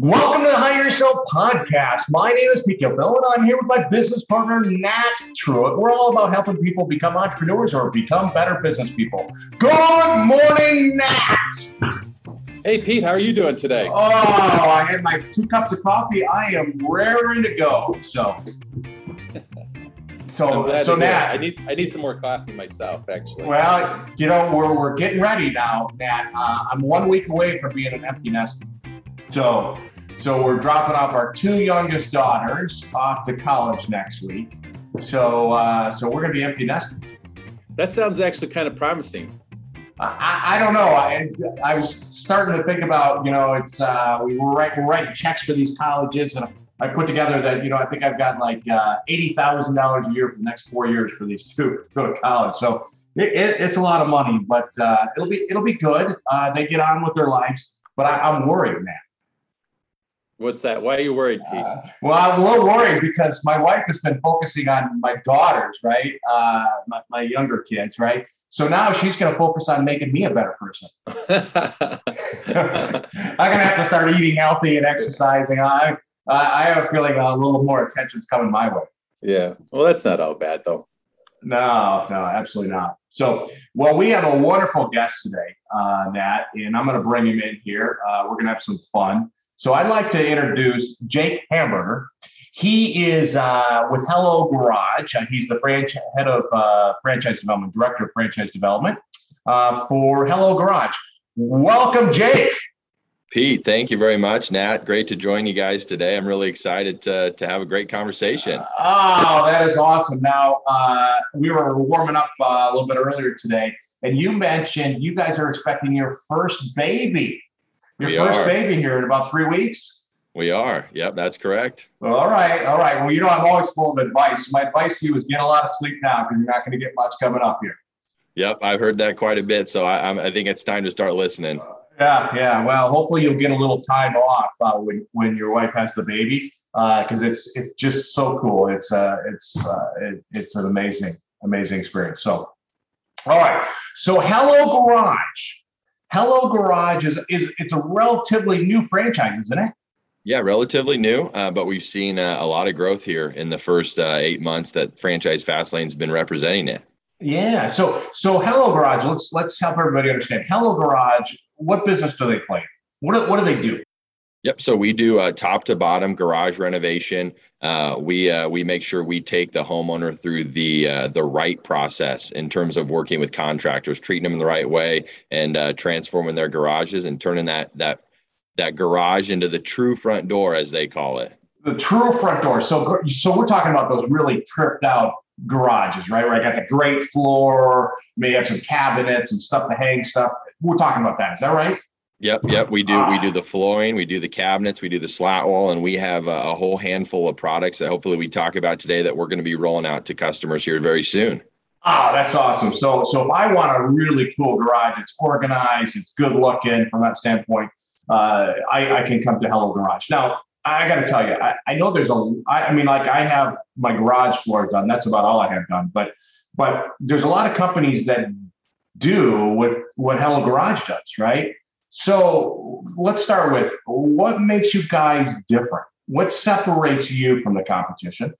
Welcome to the Hire Yourself podcast. My name is Pete Gilville, and I'm here with my business partner, Nat Truitt. We're all about helping people become entrepreneurs or become better business people. Good morning, Nat. Hey, Pete, how are you doing today? Oh, I had my two cups of coffee. I am raring to go. So, so, so Nat, I need I need some more coffee myself, actually. Well, you know, we're we're getting ready now, Nat. Uh, I'm one week away from being an empty nest. So, so we're dropping off our two youngest daughters off to college next week. So, uh, so we're going to be empty nesting. That sounds actually kind of promising. I, I don't know. I, I was starting to think about, you know, it's uh, we were, write, we're writing checks for these colleges, and I put together that, you know, I think I've got like uh, eighty thousand dollars a year for the next four years for these two to go to college. So it, it, it's a lot of money, but uh, it'll be it'll be good. Uh, they get on with their lives, but I, I'm worried, man. What's that? Why are you worried, Pete? Uh, well, I'm a little worried because my wife has been focusing on my daughters, right? Uh, my, my, younger kids, right? So now she's going to focus on making me a better person. I'm going to have to start eating healthy and exercising. I, I have a feeling a little more attention's coming my way. Yeah. Well, that's not all bad, though. No, no, absolutely not. So, well, we have a wonderful guest today, uh, Nat, and I'm going to bring him in here. Uh, we're going to have some fun. So I'd like to introduce Jake Hamburger. He is uh, with Hello Garage. Uh, he's the franchise head of uh, franchise development, director of franchise development uh, for Hello Garage. Welcome, Jake. Pete, thank you very much. Nat, great to join you guys today. I'm really excited to, to have a great conversation. oh, that is awesome. Now, uh, we were warming up uh, a little bit earlier today, and you mentioned you guys are expecting your first baby. Your we first are. baby here in about three weeks. We are. Yep, that's correct. All right. All right. Well, you know, I'm always full of advice. My advice to you is get a lot of sleep now because you're not going to get much coming up here. Yep, I've heard that quite a bit. So I, I think it's time to start listening. Yeah, yeah. Well, hopefully you'll get a little time off uh, when when your wife has the baby because uh, it's it's just so cool. It's uh it's uh, it, it's an amazing amazing experience. So, all right. So, Hello Garage. Hello Garage is is it's a relatively new franchise, isn't it? Yeah, relatively new, uh, but we've seen uh, a lot of growth here in the first uh, eight months that Franchise Fastlane's been representing it. Yeah, so so Hello Garage, let's let's help everybody understand. Hello Garage, what business do they play? What do, what do they do? Yep. So we do a top to bottom garage renovation. Uh, we uh, we make sure we take the homeowner through the uh, the right process in terms of working with contractors, treating them in the right way, and uh, transforming their garages and turning that that that garage into the true front door, as they call it. The true front door. So so we're talking about those really tripped out garages, right? Where I got the great floor, may have some cabinets and stuff to hang stuff. We're talking about that. Is that right? Yep, yep. We do. We do the flooring, we do the cabinets, we do the slat wall, and we have a, a whole handful of products that hopefully we talk about today that we're going to be rolling out to customers here very soon. Ah, that's awesome. So, so if I want a really cool garage, it's organized, it's good looking from that standpoint. Uh, I, I can come to Hello Garage. Now, I got to tell you, I, I know there's a. I, I mean, like I have my garage floor done. That's about all I have done. But, but there's a lot of companies that do what what Hello Garage does, right? So let's start with what makes you guys different? What separates you from the competition?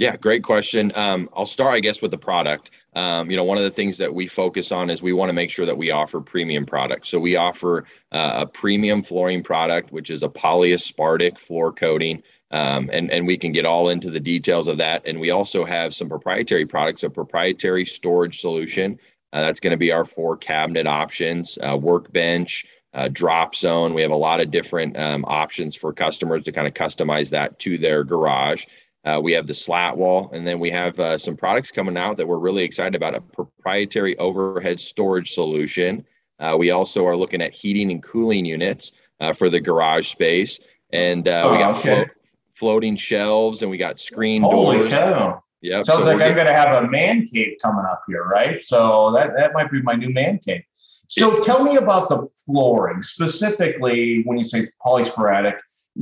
Yeah, great question. Um, I'll start, I guess, with the product. Um, you know, one of the things that we focus on is we want to make sure that we offer premium products. So we offer uh, a premium flooring product, which is a polyaspartic floor coating. Um, and, and we can get all into the details of that. And we also have some proprietary products, a proprietary storage solution. Uh, that's going to be our four cabinet options, uh, workbench, uh, drop zone. We have a lot of different um, options for customers to kind of customize that to their garage. Uh, we have the slat wall, and then we have uh, some products coming out that we're really excited about a proprietary overhead storage solution. Uh, we also are looking at heating and cooling units uh, for the garage space. And uh, we oh, got okay. floating shelves and we got screen Holy doors. Cow. Yep. Sounds so like I'm going to have a man cave coming up here, right? So that, that might be my new man cave. So tell me about the flooring, specifically when you say polysporadic.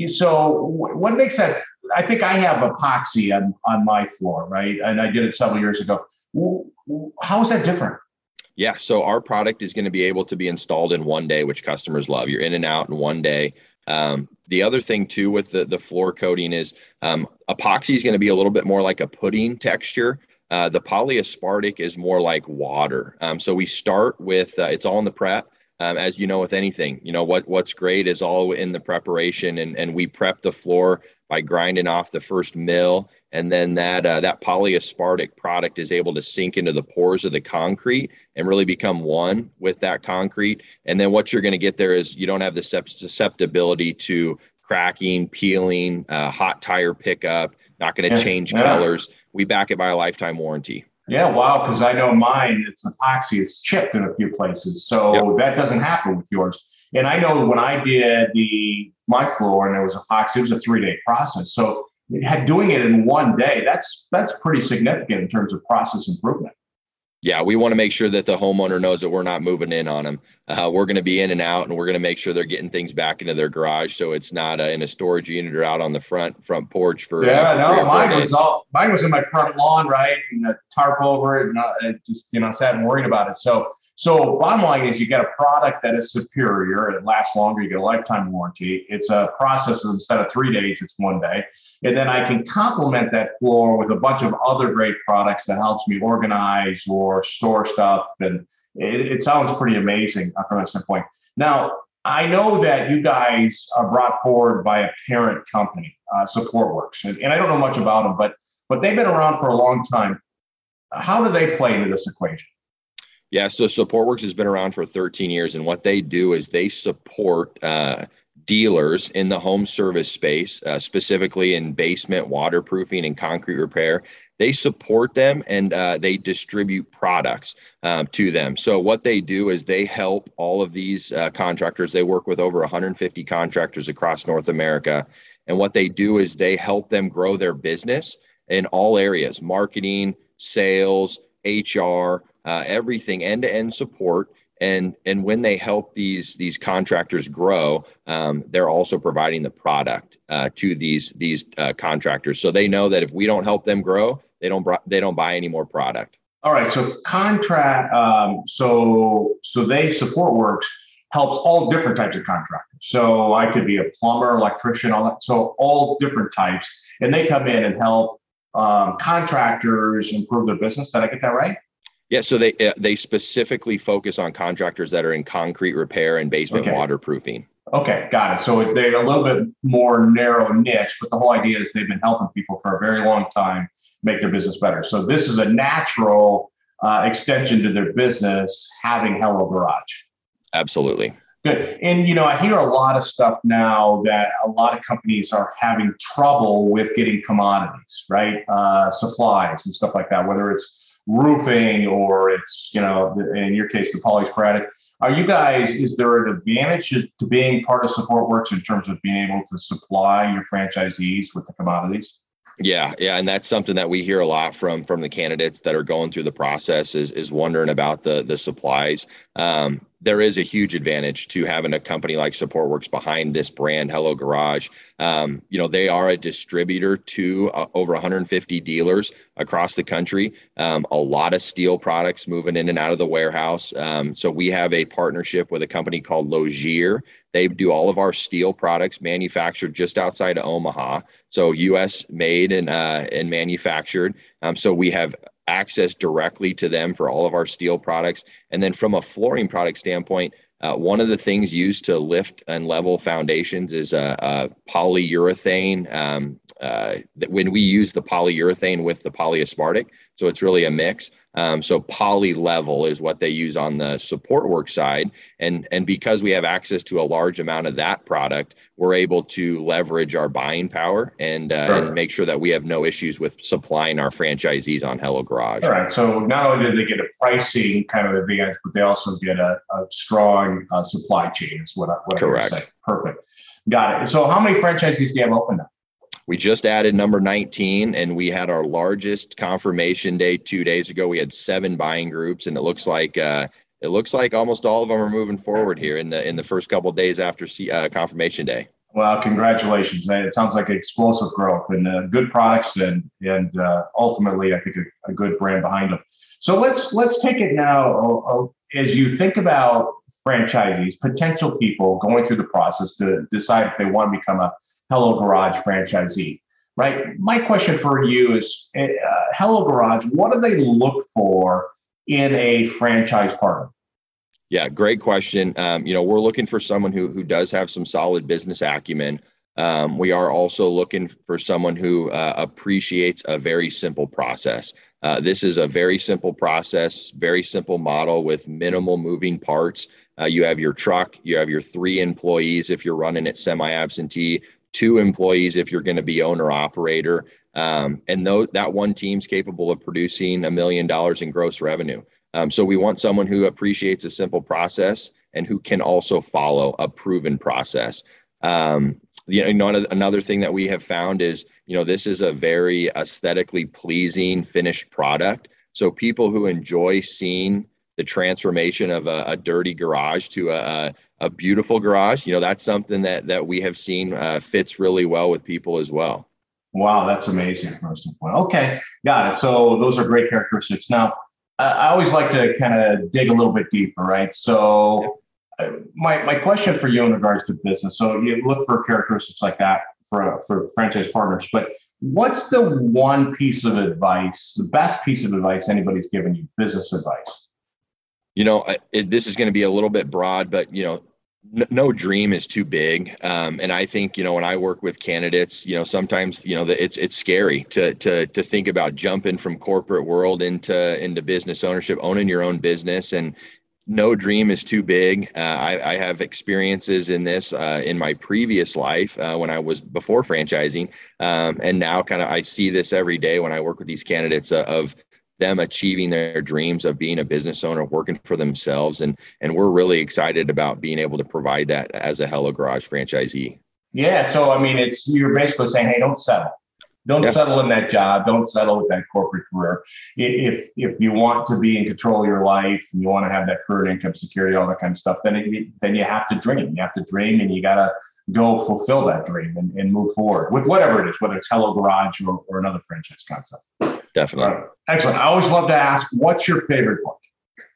So what makes that? I think I have epoxy on, on my floor, right? And I did it several years ago. How is that different? Yeah, so our product is going to be able to be installed in one day, which customers love. You're in and out in one day. Um, the other thing too with the, the floor coating is um, epoxy is going to be a little bit more like a pudding texture. Uh, the polyaspartic is more like water. Um, so we start with uh, it's all in the prep. Um, as you know, with anything, you know what what's great is all in the preparation, and and we prep the floor by grinding off the first mill, and then that uh, that polyaspartic product is able to sink into the pores of the concrete and really become one with that concrete. And then what you're going to get there is you don't have the susceptibility to cracking, peeling, uh, hot tire pickup. Not going to yeah, change yeah. colors. We back it by a lifetime warranty. Yeah, wow. Because I know mine, it's epoxy, it's chipped in a few places, so yep. that doesn't happen with yours. And I know when I did the my floor and there was epoxy, it was a three day process. So had doing it in one day, that's that's pretty significant in terms of process improvement. Yeah, we want to make sure that the homeowner knows that we're not moving in on them. Uh, we're going to be in and out, and we're going to make sure they're getting things back into their garage, so it's not uh, in a storage unit or out on the front front porch for. Yeah, uh, for no, mine was all mine was in my front lawn, right, and a tarp over it, and uh, just you know, sat and worried about it. So so bottom line is you get a product that is superior. It lasts longer. You get a lifetime warranty. It's a process instead of three days, it's one day. And then I can complement that floor with a bunch of other great products that helps me organize or store stuff. And it, it sounds pretty amazing from that standpoint. Now, I know that you guys are brought forward by a parent company, uh, SupportWorks, and, and I don't know much about them, but but they've been around for a long time. How do they play into this equation? Yeah, so SupportWorks has been around for 13 years, and what they do is they support uh, dealers in the home service space, uh, specifically in basement waterproofing and concrete repair. They support them and uh, they distribute products um, to them. So what they do is they help all of these uh, contractors. They work with over 150 contractors across North America, and what they do is they help them grow their business in all areas: marketing, sales, HR uh, everything end to end support. And, and when they help these these contractors grow, um, they're also providing the product uh, to these these uh, contractors. So they know that if we don't help them grow, they don't they don't buy any more product. All right. So contract. Um, so so they SupportWorks helps all different types of contractors. So I could be a plumber, electrician, all that. So all different types, and they come in and help um, contractors improve their business. Did I get that right? Yeah, so they uh, they specifically focus on contractors that are in concrete repair and basement okay. waterproofing. Okay, got it. So they're a little bit more narrow niche, but the whole idea is they've been helping people for a very long time make their business better. So this is a natural uh, extension to their business having Hello Garage. Absolutely. Good. And you know, I hear a lot of stuff now that a lot of companies are having trouble with getting commodities, right? Uh, supplies and stuff like that. Whether it's roofing or it's you know in your case the polysporadic are you guys is there an advantage to being part of SupportWorks in terms of being able to supply your franchisees with the commodities yeah, yeah, and that's something that we hear a lot from from the candidates that are going through the process is is wondering about the the supplies. Um, there is a huge advantage to having a company like SupportWorks behind this brand, Hello Garage. Um, you know, they are a distributor to uh, over 150 dealers across the country. Um, a lot of steel products moving in and out of the warehouse. Um, so we have a partnership with a company called Logier. They do all of our steel products manufactured just outside of Omaha. So U.S. made and uh, and manufactured. Um, so we have access directly to them for all of our steel products. And then from a flooring product standpoint, uh, one of the things used to lift and level foundations is a, a polyurethane. Um, uh, that when we use the polyurethane with the polyaspartic, so it's really a mix. Um, so poly level is what they use on the support work side, and and because we have access to a large amount of that product, we're able to leverage our buying power and, uh, sure. and make sure that we have no issues with supplying our franchisees on Hello Garage. All right. So not only do they get a pricing kind of advantage, but they also get a, a strong uh, supply chain. Is what I, what Correct. I say. Perfect. Got it. So how many franchisees do you have open now? We just added number 19 and we had our largest confirmation day two days ago. We had seven buying groups and it looks like uh, it looks like almost all of them are moving forward here in the in the first couple days after uh, confirmation day. Well, congratulations! It sounds like explosive growth and uh, good products, and and uh, ultimately, I think a, a, good brand behind them. So let's let's take it now uh, uh, as you think about franchisees, potential people going through the process to decide if they want to become a Hello Garage franchisee, right? My question for you is uh, Hello Garage, what do they look for in a franchise partner? Yeah, great question. Um, you know, we're looking for someone who who does have some solid business acumen. Um, we are also looking for someone who uh, appreciates a very simple process. Uh, this is a very simple process, very simple model with minimal moving parts. Uh, you have your truck, you have your three employees if you're running it semi absentee, two employees if you're going to be owner operator. Um, and th- that one team's capable of producing a million dollars in gross revenue. Um, so we want someone who appreciates a simple process and who can also follow a proven process. Um, you know, another thing that we have found is, you know, this is a very aesthetically pleasing finished product. So people who enjoy seeing the transformation of a, a dirty garage to a, a, beautiful garage, you know, that's something that that we have seen uh, fits really well with people as well. Wow, that's amazing. First point. Okay, got it. So those are great characteristics. Now, I always like to kind of dig a little bit deeper, right? So my, my question for you in regards to business so you look for characteristics like that for, for franchise partners but what's the one piece of advice the best piece of advice anybody's given you business advice you know it, this is going to be a little bit broad but you know no dream is too big. Um, and i think you know when i work with candidates you know sometimes you know it's it's scary to to to think about jumping from corporate world into into business ownership owning your own business. And no dream is too big. Uh, I, I, have experiences in this uh, in my previous life uh, when I was before franchising, um, and now kind of I see this every day when I work with these candidates uh, of them achieving their dreams of being a business owner, working for themselves, and and we're really excited about being able to provide that as a Hello Garage franchisee. Yeah, so I mean, it's you're basically saying, hey, don't settle. Don't yeah. settle in that job. Don't settle with that corporate career. If if you want to be in control of your life and you want to have that current income security, all that kind of stuff, then it, then you have to dream. You have to dream, and you got to go fulfill that dream and, and move forward with whatever it is, whether it's Hello Garage or, or another franchise concept. Definitely. Right. Excellent. I always love to ask, what's your favorite book?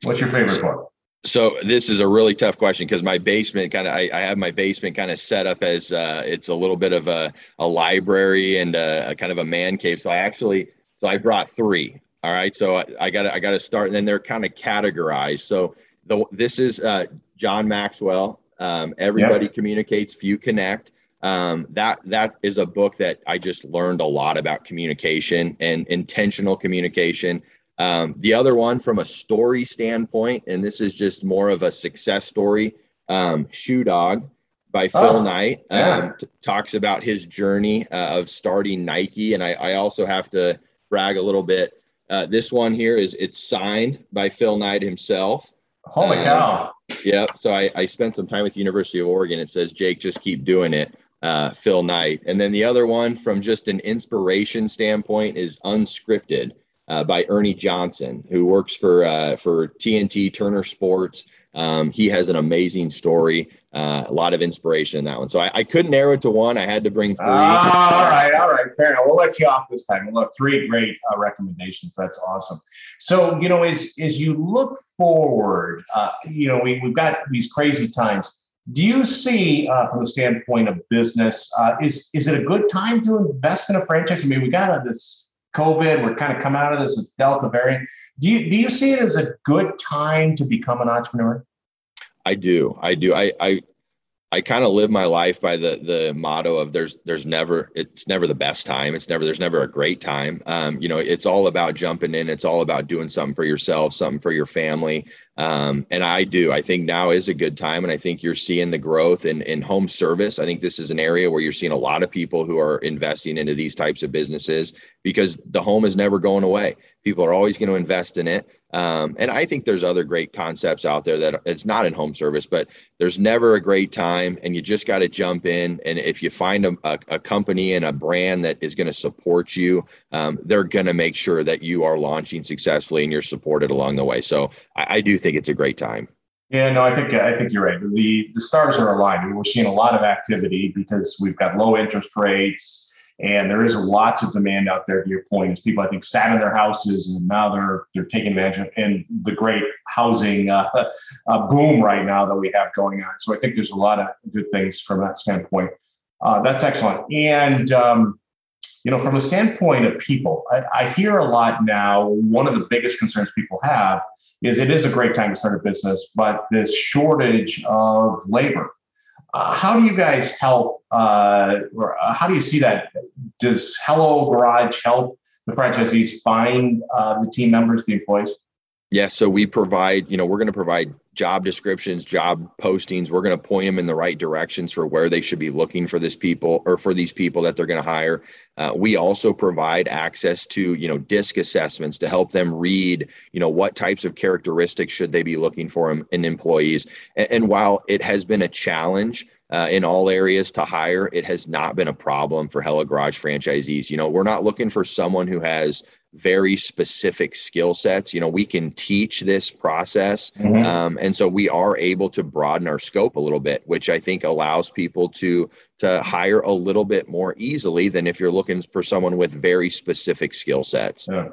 What's your favorite book? So this is a really tough question because my basement kind of I, I, have my basement kind of set up as uh, it's a little bit of a, a library and a, a, kind of a man cave. So I actually so I brought three. All right, so I got I got to start, and then they're kind of categorized. So the this is uh, John Maxwell. Um, Everybody yep. communicates, few connect. Um, that that is a book that I just learned a lot about communication and intentional communication um, the other one, from a story standpoint, and this is just more of a success story, um, Shoe Dog by Phil oh, Knight yeah. um, t- talks about his journey uh, of starting Nike. And I, I, also have to brag a little bit. Uh, this one here is it's signed by Phil Knight himself. Holy um, cow! Yeah. So I, I spent some time with the University of Oregon. It says Jake, just keep doing it. Uh, Phil Knight. And then the other one, from just an inspiration standpoint, is unscripted uh, by Ernie Johnson, who works for uh, for TNT Turner Sports. Um, he has an amazing story, uh, a lot of inspiration in that one. So I, I, couldn't narrow it to one. I had to bring three. all right, all right, fair enough. We'll let you off this time. Have three great uh, recommendations. That's awesome. So you know, as as you look forward, uh, you know, we we've got these crazy times. Do you see, uh, from the standpoint of business, is is it a good time to invest in a franchise? I mean, we got this COVID, we're kind of coming out of this Delta variant. Do you do you see it as a good time to become an entrepreneur? I do. I do. I I I kind of live my life by the the motto of there's there's never it's never the best time. It's never there's never a great time. Um, you know, it's all about jumping in. It's all about doing something for yourself, something for your family. Um, and I do. I think now is a good time, and I think you're seeing the growth in in home service. I think this is an area where you're seeing a lot of people who are investing into these types of businesses because the home is never going away. People are always going to invest in it. Um, and I think there's other great concepts out there that it's not in home service, but there's never a great time, and you just got to jump in. And if you find a, a, a, company and a brand that is going to support you, um, they're going to make sure that you are launching successfully and you're supported along the way. So I, I do think it's a great time. Yeah, no, I think I think you're right. The the stars are aligned. We're seeing a lot of activity because we've got low interest rates And there is lots of demand out there. To your point, is people I think sat in their houses and now they're they're taking advantage of and the great housing uh, uh, boom right now that we have going on. So I think there's a lot of good things from that standpoint. Uh, that's excellent. And um, you know, from a standpoint of people, I, I, hear a lot now. One of the biggest concerns people have is it is a great time to start a business, but this shortage of labor. Uh, how do you guys help? Uh, or uh, how do you see that? Does Hello Garage help the franchisees find uh, the team members, the employees? Yeah, so we provide, you know, we're going to provide job descriptions, job postings. We're going to point them in the right directions for where they should be looking for this people or for these people that they're going to hire. Uh, we also provide access to, you know, DISC assessments to help them read, you know, what types of characteristics should they be looking for in, in employees. And, and, while it has been a challenge, uh, in all areas to hire, it has not been a problem for Hello Garage franchisees. You know, we're not looking for someone who has very specific skill sets. You know, we can teach this process. Mm-hmm. Um, and so we are able to broaden our scope a little bit, which I think allows people to to hire a little bit more easily than if you're looking for someone with very specific skill sets. Yeah.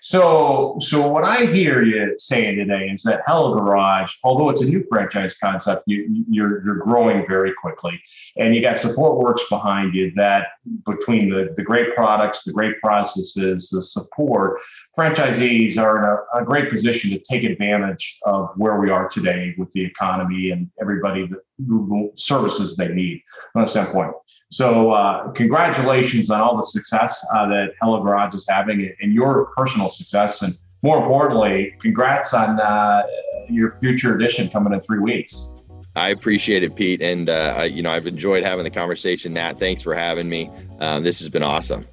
So, so what I hear you saying today is that Hello Garage, although it's a new franchise concept, you, you're you're growing very quickly, and you got SupportWorks behind you. That between the the great products, the great processes, the support, franchisees are in a, a great position to take advantage of where we are today with the economy and everybody that services they need from that standpoint. So, uh, congratulations on all the success uh, that Hello Garage is having and your personal success. And more importantly, congrats on uh, your future edition coming in three weeks. I appreciate it, Pete. And, uh, you know, I've enjoyed having the conversation. Nat, thanks for having me. Um, this has been awesome.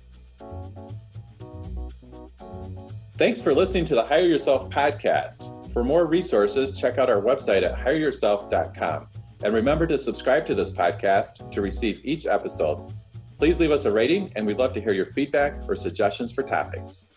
Thanks for listening to the Hire Yourself podcast. For more resources, check out our website at hireyourself.com. And remember to subscribe to this podcast to receive each episode. Please leave us a rating, and we'd love to hear your feedback or suggestions for topics.